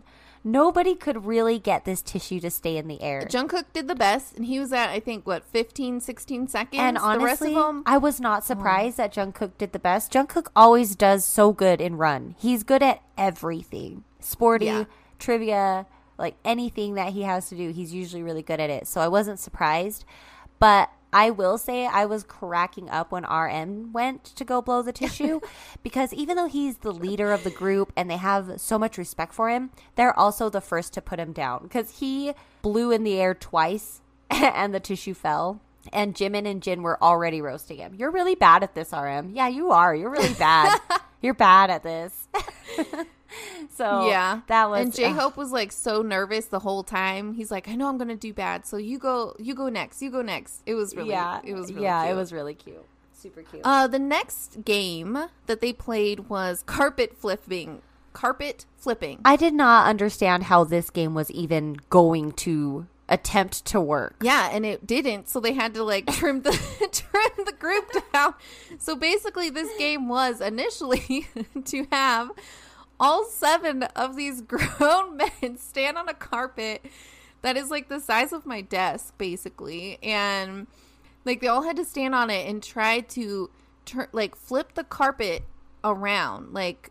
nobody could really get this tissue to stay in the air. Jungkook did the best, and he was at I think what 15, 16 seconds. And the rest honestly, of them, I was not surprised that Jungkook did the best. Jungkook always does so good in run. He's good at everything. Sporty, Yeah. trivia, like anything that he has to do, he's usually really good at it. So I wasn't surprised. But I will say I was cracking up when RM went to go blow the tissue because even though he's the leader of the group and they have so much respect for him, they're also the first to put him down because he blew in the air twice and the tissue fell. And Jimin and Jin were already roasting him. You're really bad at this, RM. Yeah, you are. You're really bad. You're bad at this. so yeah, that was And J. Hope was like so nervous the whole time. He's like, I know I'm gonna do bad, so you go, you go next, you go next. It was really, yeah, it was, really yeah, it was really cute, super cute. Uh, the next game that they played was carpet flipping. Carpet flipping. I did not understand how this game was even going to attempt to work. Yeah, and it didn't, so they had to like trim the trim the group down. So basically, this game was initially to have all seven of these grown men stand on a carpet that is like the size of my desk, basically, and like they all had to stand on it and try to turn like flip the carpet around, like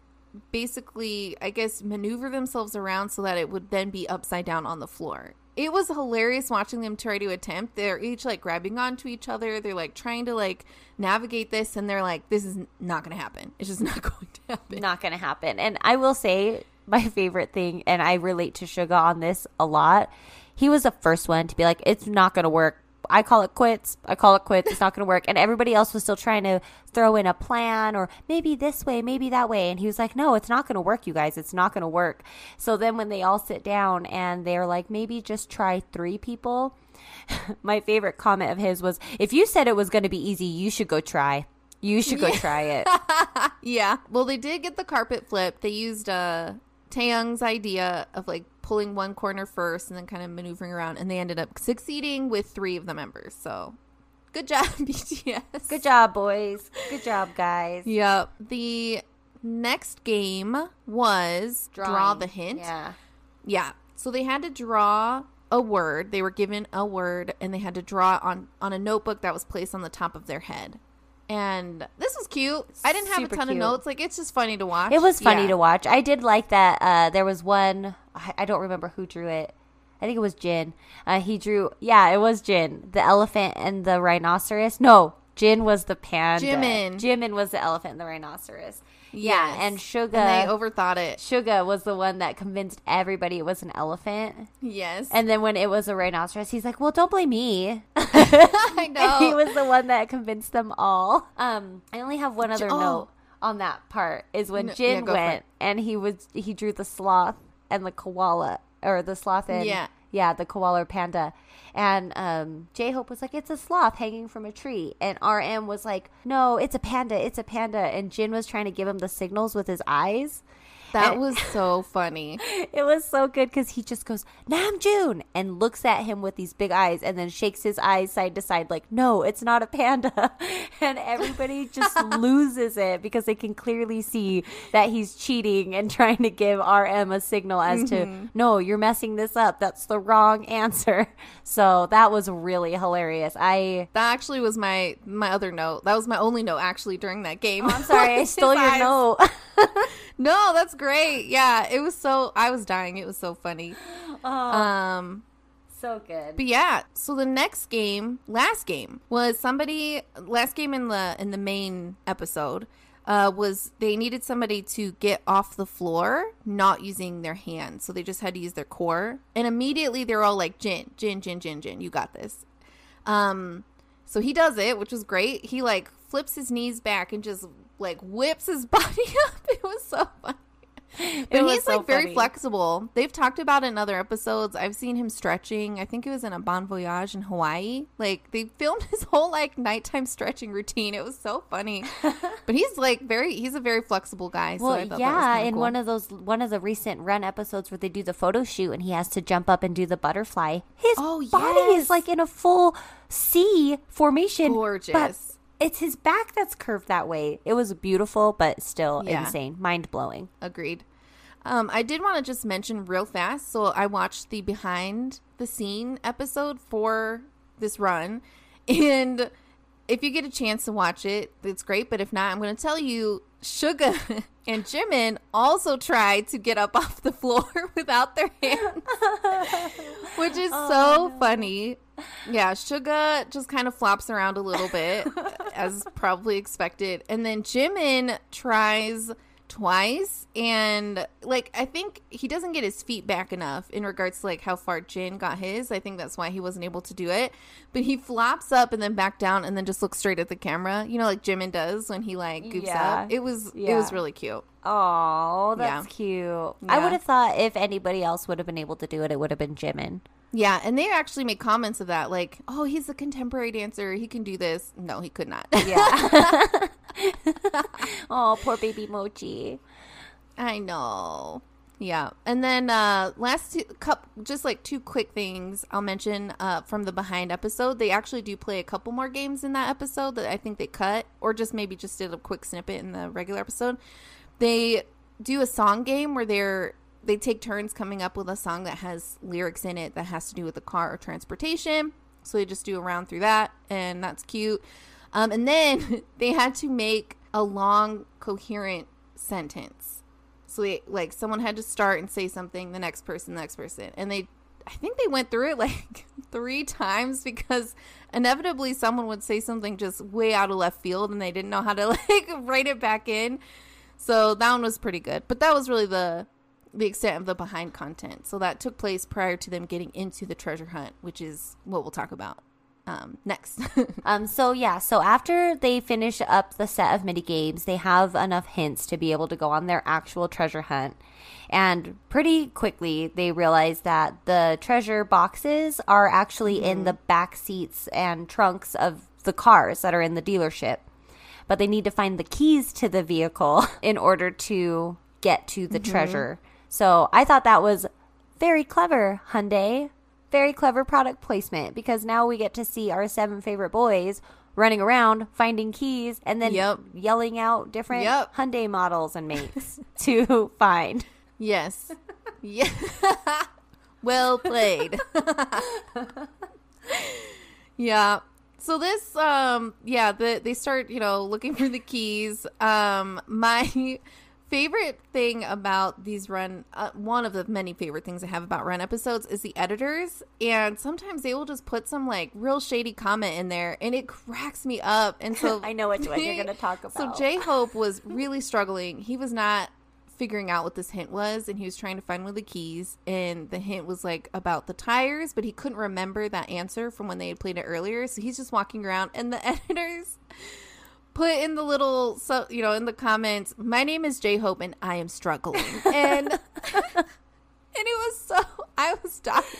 basically, I guess, maneuver themselves around so that it would then be upside down on the floor. It was hilarious watching them try to attempt. They're each like grabbing onto each other. They're like trying to like navigate this, and they're like, "This is not going to happen. It's just not going to happen." Not going to happen. And I will say my favorite thing, and I relate to Suga on this a lot. He was the first one to be like, "It's not going to work." I call it quits. I call it quits. It's not going to work. And everybody else was still trying to throw in a plan or maybe this way, maybe that way. And he was like, no, it's not going to work, you guys. It's not going to work. So then when they all sit down and they're like, maybe just try three people. My favorite comment of his was, if you said it was going to be easy, you should go try. You should go try it. Yeah. Well, they did get the carpet flipped. They used uh Taehyung's idea of like pulling one corner first and then kind of maneuvering around, and they ended up succeeding with three of the members. So, good job, BTS. Good job, boys. Good job, guys. Yep. The next game was draw the hint. Yeah. Yeah. So they had to draw a word. They were given a word and they had to draw on on a notebook that was placed on the top of their head. And this was cute. I didn't have Super a ton cute. of notes. Like it's just funny to watch. It was funny Yeah. to watch. I did like that. Uh, there was one. I I don't remember who drew it. I think it was Jin. Uh, he drew. Yeah, it was Jin. The elephant and the rhinoceros. No, Jin was the panda. Jimin. Jimin was the elephant and the rhinoceros. Yes. Yeah, and Suga. And they overthought it. Suga was the one that convinced everybody it was an elephant. Yes. And then when it was a rhinoceros, he's like, "Well, don't blame me." I know. he was the one that convinced them all. Um, I only have one other oh. note on that part is when No- Jin yeah, went and he was he drew the sloth and the koala or the sloth and Yeah. Yeah the koala or panda. And um J Hope was like it's a sloth hanging from a tree. And RM was like no it's a panda it's a panda. And Jin was trying to give him the signals with his eyes that was so funny. it was so good because he just goes Namjoon and looks at him with these big eyes and then shakes his eyes side to side like no it's not a panda and everybody just loses it because they can clearly see that he's cheating and trying to give RM a signal as to mm-hmm. no you're messing this up that's the wrong answer so that was really hilarious I That actually was my my other note. That was my only note actually during that game. Oh, I'm sorry I stole your eyes. note No, that's great. Yeah, it was so I was dying. It was so funny. Oh. Um so good But yeah, so the next game, last game, was somebody last game in the in the main episode uh, was they needed somebody to get off the floor not using their hands, so they just had to use their core. And immediately they're all like, "Jin, Jin, Jin, Jin, Jin, you got this." Um, So he does it, which was great. He like flips his knees back and just like whips his body up. It was so funny. But he's so like very funny. flexible. They've talked about in other episodes. I've seen him stretching. I think it was in a Bon Voyage in Hawaii. Like they filmed his whole like nighttime stretching routine. It was so funny. but he's like very he's a very flexible guy. so I Well, was yeah, in cool. one of those one of the recent run episodes where they do the photo shoot and he has to jump up and do the butterfly. His Oh, body yes. is like in a full C formation. Gorgeous. It's his back that's curved that way. It was beautiful, but still Yeah. insane, mind blowing. Agreed. Um, I did want to just mention real fast. So I watched the behind the scene episode for this run, and if you get a chance to watch it, it's great. But if not, I'm going to tell you, Suga and Jimin also tried to get up off the floor without their hands, which is so oh, funny. Yeah, Suga just kind of flops around a little bit, as probably expected. And then Jimin tries twice and like I think he doesn't get his feet back enough in regards to like how far Jin got his. I think that's why he wasn't able to do it. But he flops up and then back down and then just looks straight at the camera. You know like Jimin does when he like goofs Yeah. up. It was it was really cute. Oh, that's Yeah. cute. I would have thought if anybody else would have been able to do it, it would have been Jimin. Yeah, and they actually made comments of that, like, "Oh, he's a contemporary dancer; he can do this." No, he could not. Yeah. oh, poor baby Mochi. I know. Yeah, and then uh last two, cup, just like two quick things I'll mention uh from the behind episode. They actually do play a couple more games in that episode that I think they cut, or just maybe just did a quick snippet in the regular episode. They do a song game where they're they take turns coming up with a song that has lyrics in it that has to do with the car or transportation. So they just do a round through that, and that's cute. Um, and then they had to make a long, coherent sentence. So they, like someone had to start and say something, the next person, the next person, and they, I think they went through it like three times because inevitably someone would say something just way out of left field, and they didn't know how to like write it back in. So that one was pretty good, but that was really the the extent of the behind content. So that took place prior to them getting into the treasure hunt, which is what we'll talk about um, next. Um, so yeah, so after they finish up the set of mini games, they have enough hints to be able to go on their actual treasure hunt. And pretty quickly, they realize that the treasure boxes are actually in the back seats and trunks of the cars that are in the dealership. But they need to find the keys to the vehicle in order to get to the treasure. So I thought that was very clever, Hyundai. Very clever product placement because now we get to see our seven favorite boys running around finding keys and then Yep. yelling out different Yep. Hyundai models and makes to find. yes. Yeah. well played. yeah. So this um yeah, the, they start, you know, looking for the keys. Um my favorite thing about these run uh, one of the many favorite things I have about run episodes is the editors and sometimes they will just put some like real shady comment in there and it cracks me up. And so I know which one you're going to talk about. So about. J Hope was really struggling. He was not figuring out what this hint was and he was trying to find one of the keys and the hint was like about the tires but he couldn't remember that answer from when they had played it earlier so he's just walking around and the editors put in the little so you know in the comments my name is J Hope and I am struggling. And and it was so I was dying.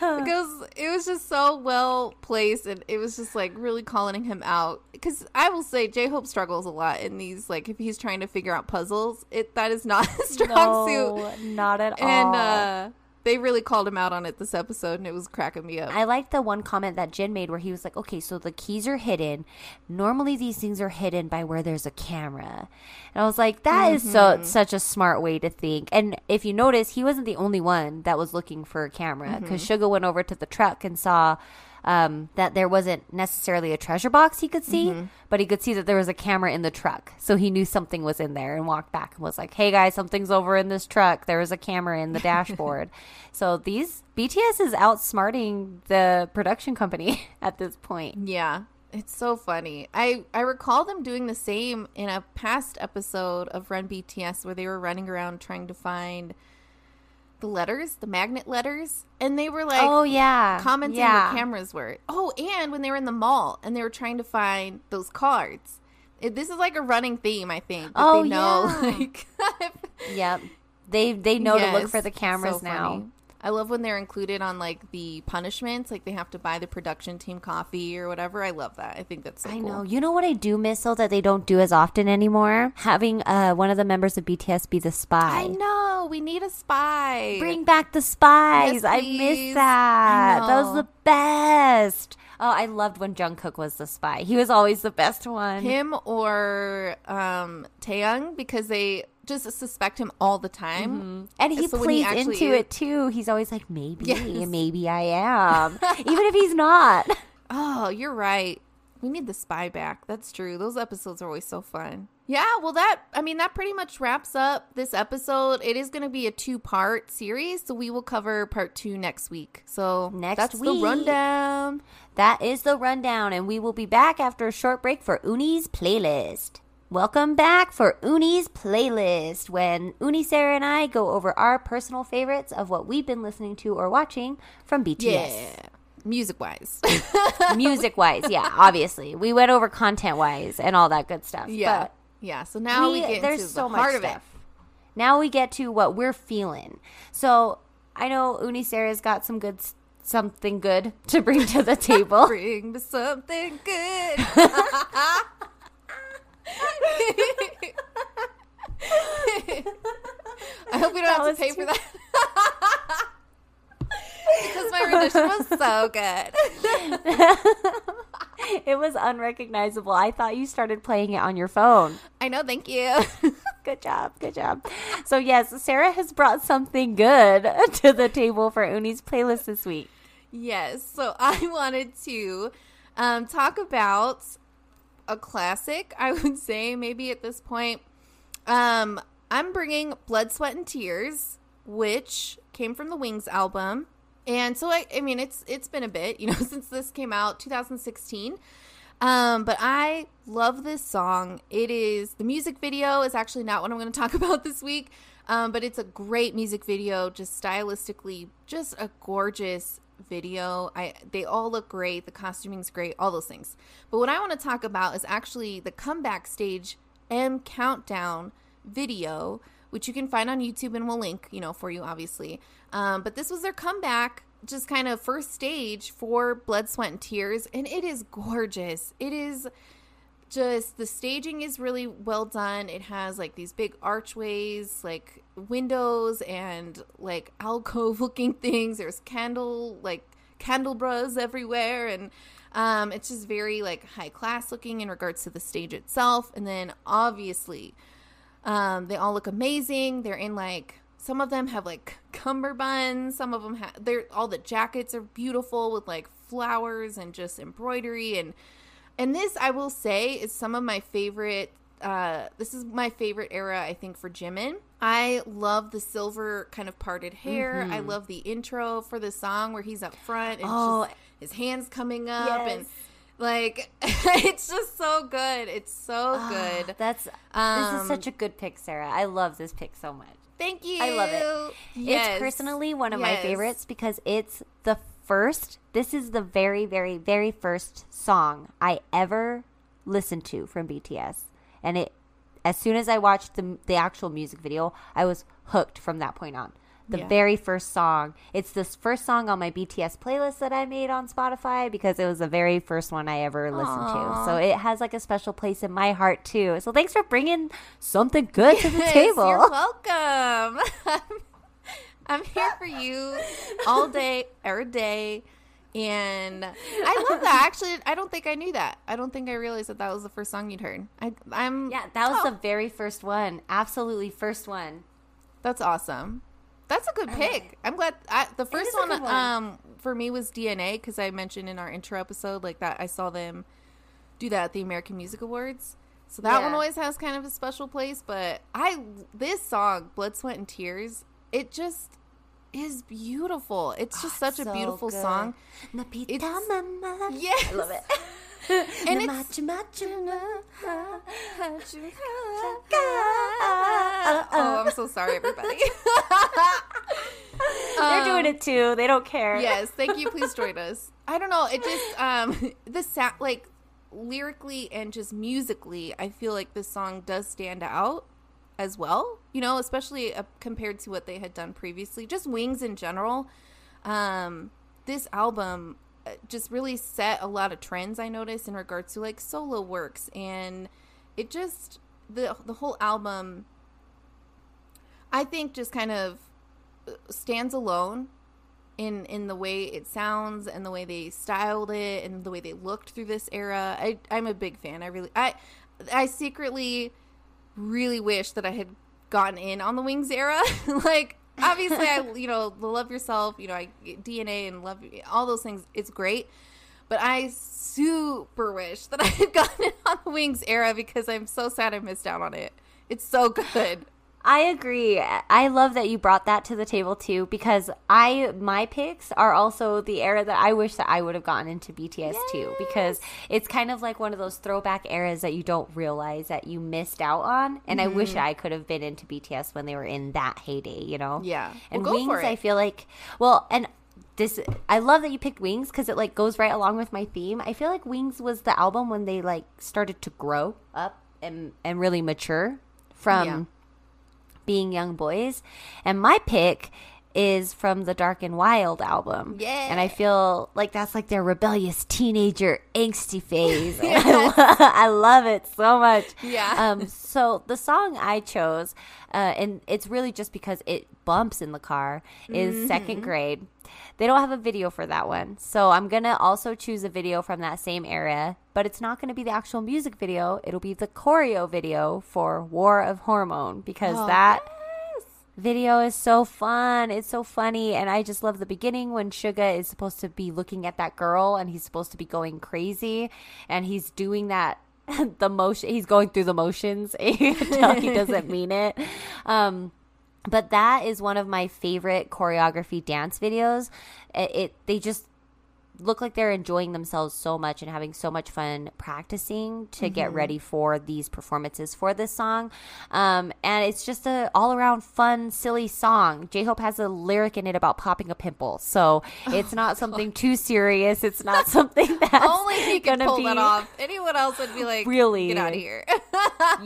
Because it was just so well placed and it was just like really calling him out. Because i will say j-hope struggles a lot in these like if he's trying to figure out puzzles it that is not his strong suit. No, not at all. and uh they really called him out on it this episode and it was cracking me up I like the one comment that Jin made where he was like, okay, so the keys are hidden. Normally these things are hidden by where there's a camera. And I was like, that is so mm-hmm. such a smart way to think. And if you notice, he wasn't the only one that was looking for a camera because mm-hmm. Suga went over to the truck and saw um, that there wasn't necessarily a treasure box he could see, but he could see that there was a camera in the truck. So he knew something was in there and walked back and was like, hey guys, something's over in this truck. There was a camera in the dashboard. so these BTS is outsmarting the production company at this point. Yeah, it's so funny. I I recall them doing the same in a past episode of Run BTS where they were running around trying to find the letters, the magnet letters, and they were like oh yeah, commenting yeah. where cameras were. Oh, and when they were in the mall and they were trying to find those cards. It, this is like a running theme, I think. that Oh, they know, yeah. like, Yep, they they know to look for the cameras so now. funny. I love when they're included on like the punishments, like they have to buy the production team coffee or whatever. I love that. I think that's so I cool. know. You know what I do miss though that they don't do as often anymore? Having uh, one of the members of BTS be the spy. I know. We need a spy. Bring back the spies. Yes, I miss that. I That was the best. Oh, I loved when Jungkook was the spy. He was always the best one. him or um Taehyung because they just suspect him all the time. Mm-hmm. and he So when he plays actually into it too. He's always like, maybe, Yes. maybe I am, even if he's not. Oh, you're right. We need the spy back. That's true. Those episodes are always so fun. Yeah, well that I mean that pretty much wraps up this episode. It is going to be a two-part series, so we will cover part 2 next week. So Next that's week. the rundown. That is the rundown, and we will be back after a short break for Uni's playlist. Welcome back for Uni's playlist, when Uni, Sarah, and I go over our personal favorites of what we've been listening to or watching from BTS. Yeah. Music-wise. Music wise, yeah, obviously. We went over content wise and all that good stuff. yeah. But Yeah, so now we, we- get there's into so the much of it. stuff. Now we get to what we're feeling. So I know Uni Sarah's got some good, something good to bring to the table. Bring me something good. I hope we don't That have to pay too- for that. because my rendition was so good. it was unrecognizable. I thought you started playing it on your phone. I know, thank you. Good job. Good job. So, yes, Sarah has brought something good to the table for Uni's playlist this week. yes, so I wanted to um, talk about a classic, I would say, maybe at this point. Um, I'm bringing Blood, Sweat, and Tears, which came from the Wings album. And so I, I mean, it's it's been a bit, you know, since this came out, 2016. Um, but I love this song. It is the music video is actually not what I'm going to talk about this week, um, but it's a great music video, just stylistically, just a gorgeous video. I they all look great. The costuming's great, all those things. But what I want to talk about is actually the comeback stage M countdown video, which you can find on YouTube and we'll link, you know, for you obviously. Um, but this was their comeback, just kind of first stage for Blood, Sweat, and Tears, and it is gorgeous. It is just the staging is really well done. It has like these big archways, like windows and like alcove looking things. There's candle like candelabras everywhere and um it's just very like high class looking in regards to the stage itself. And then obviously um they all look amazing. They're in like some of them have like cummerbunds, some of them have they're all the jackets are beautiful with like flowers and just embroidery and and this, I will say, is some of my favorite. Uh, this is my favorite era, I think, for Jimin. I love the silver kind of parted hair. I love the intro for the song where he's up front and Oh. just his hands coming up and like it's just so good. It's so good. That's this Um, is such a good pick, Sarah. I love this pick so much. Thank you. I love it. Yes. It's personally one of my favorites because it's the first. This is the very, very, very first song I ever listened to from BTS, and it. As soon as I watched the the actual music video, I was hooked from that point on. The Yeah. very first song. It's this first song on my BTS playlist that I made on Spotify because it was the very first one I ever listened to. So it has like a special place in my heart too. So thanks for bringing something good to the Yes, table. You're welcome. I'm here for you all day, every day. And I love that. Actually, I don't think I knew that. I don't think I realized that that was the first song you'd heard. I, I'm Yeah, that was Oh, the very first one. Absolutely first one. That's awesome. That's a good pick. I'm glad. I, the first one, one. um, for me was DNA because I mentioned in our intro episode like that. I saw them do that at the American Music Awards. So that Yeah. one always has kind of a special place. But I this song, Blood, Sweat, and Tears, it just is beautiful. It's just such a so beautiful good. song. Napita It's- mama. Yes. I love it. And it's- Oh, I'm so sorry, everybody. They're doing it too. They don't care. yes, thank you. Please join us. I don't know. It just um the sound like lyrically and just musically, I feel like this song does stand out as well. You know, especially uh, compared to what they had done previously. Just Wings in general. Um, this album uh, just really set a lot of trends. I noticed in regards to like solo works, and it just the the whole album. I think just kind of uh, stands alone in in the way it sounds and the way they styled it and the way they looked through this era. I I'm a big fan. I really I I secretly really wish that I had gotten in on the Wings era. like obviously I you know, love yourself, you know, I DNA and love all those things. It's great. But I super wish that I had gotten in on the Wings era because I'm so sad I missed out on it. It's so good. I agree. I love that you brought that to the table too because I my picks are also the era that I wish that I would have gotten into BTS too because it's kind of like one of those throwback eras that you don't realize that you missed out on and I Mm-hmm. wish I could have been into BTS when they were in that heyday, you know. Yeah. And Well, Wings. I feel like well and this I love that you picked Wings cuz it like goes right along with my theme. I feel like Wings was the album when they like started to grow up and and really mature from Yeah. Being young boys. And my pick is from the Dark and Wild album. Yeah. And I feel like that's like their rebellious teenager angsty phase. I love it so much. Yeah. Um so the song I chose uh and it's really just because it bumps in the car is Mm-hmm. second grade. They don't have a video for that one. So I'm going to also choose a video from that same era, but it's not going to be the actual music video. It'll be the choreo video for War of Hormone because Oh, that video is so fun. It's so funny. And I just love the beginning when Suga is supposed to be looking at that girl and he's supposed to be going crazy and he's doing that. The motion, he's going through the motions. He doesn't mean it. Um, but that is one of my favorite choreography dance videos. It, it they just look like they're enjoying themselves so much and having so much fun practicing to get ready for these performances for this song. Um, and it's just a all around fun, silly song. J Hope has a lyric in it about popping a pimple, so it's not something too serious. It's not something that's Only he can pull be that off. Anyone else would be like, Really? get out of here.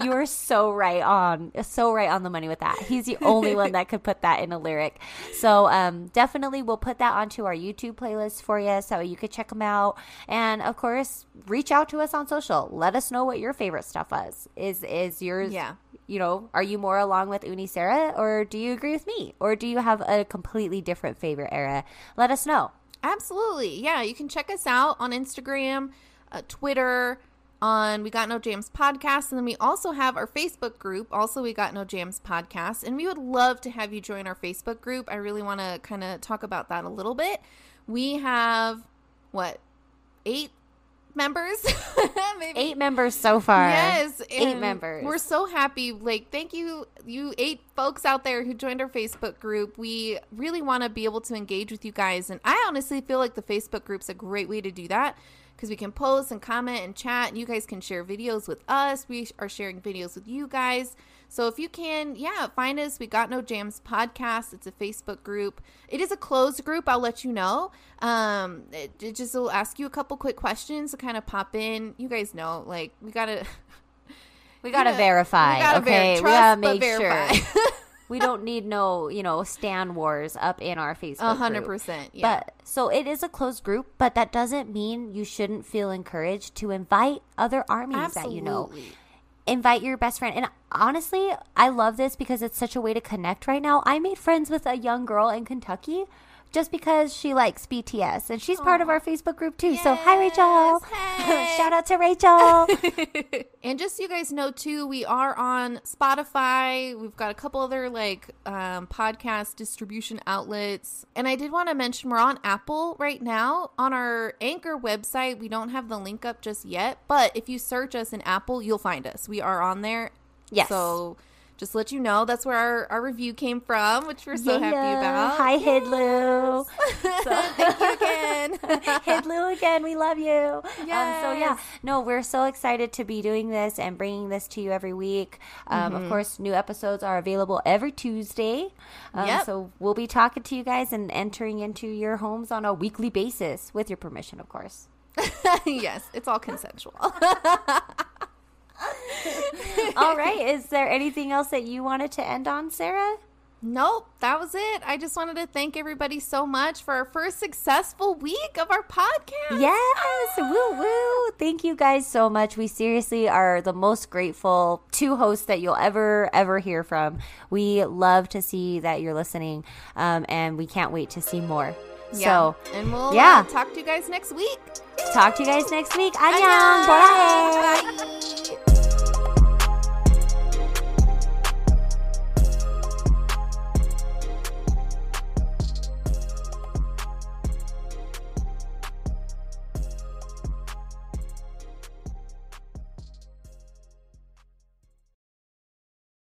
You are so right on so right on the money with that. He's the only one that could put that in a lyric. So um definitely we'll put that onto our youtube playlist for you so you could check them out. And of course reach out to us on social. Let us know what your favorite stuff was. Is is yours Yeah. you know are you more along with uni sarah or do you agree with me? Or do you have a completely different favorite era? Let us know. Absolutely. Yeah, you can check us out on Instagram, uh, Twitter, on We Got No Jams podcast. And then we also have our Facebook group, also We Got No Jams podcast. And we would love to have you join our Facebook group. I really want to kind of talk about that a little bit. We have, what, eight members? Maybe eight members so far Yes, eight members We're so happy. Like, thank you, you eight folks out there who joined our Facebook group. We really want to be able to engage with you guys, and I honestly feel like the Facebook group's a great way to do that because we can post and comment and chat, and you guys can share videos with us. We are sharing videos with you guys. So if you can, yeah, find us. We got no jams podcast. It's a Facebook group. It is a closed group. I'll let you know. Um, it, it just will ask you a couple quick questions to kind of pop in. You guys know, like we gotta. we gotta Yeah, verify we gotta ver- okay we trust gotta but make sure we don't need no, you know, Stan Wars up in our Facebook. A hundred percent. Yeah. But so it is a closed group, but that doesn't mean you shouldn't feel encouraged to invite other armies that you know. Invite your best friend. And honestly, I love this because it's such a way to connect right now. I made friends with a young girl in Kentucky just because she likes BTS and she's part of our Facebook group too. so hi Rachel. Hey. Shout out to Rachel. And just so you guys know too, we are on Spotify. We've got a couple other like um, podcast distribution outlets. And I did want to mention we're on Apple right now. On our Anchor website, we don't have the link up just yet, but if you search us in Apple, you'll find us. We are on there. Yes. So just let you know that's where our, our review came from, which we're so happy about. Hi, Hidlu. Thank you again. Hidlu again, we love you. Um, so yeah, no, we're so excited to be doing this and bringing this to you every week. Um, Mm-hmm. Of course, new episodes are available every Tuesday. Um, Yep. So we'll be talking to you guys and entering into your homes on a weekly basis, with your permission, of course. yes, it's all consensual. All right, is there anything else that you wanted to end on, Sarah? Nope, that was it. I just wanted to thank everybody so much for our first successful week of our podcast. Yes, woo woo. Thank you guys so much. We seriously are the most grateful two hosts that you'll ever, ever hear from. We love to see that you're listening, um, and we can't wait to see more. Yeah. So, and we'll yeah. uh, talk to you guys next week. talk to you guys next week. Annyeong. Annyeong. Bye.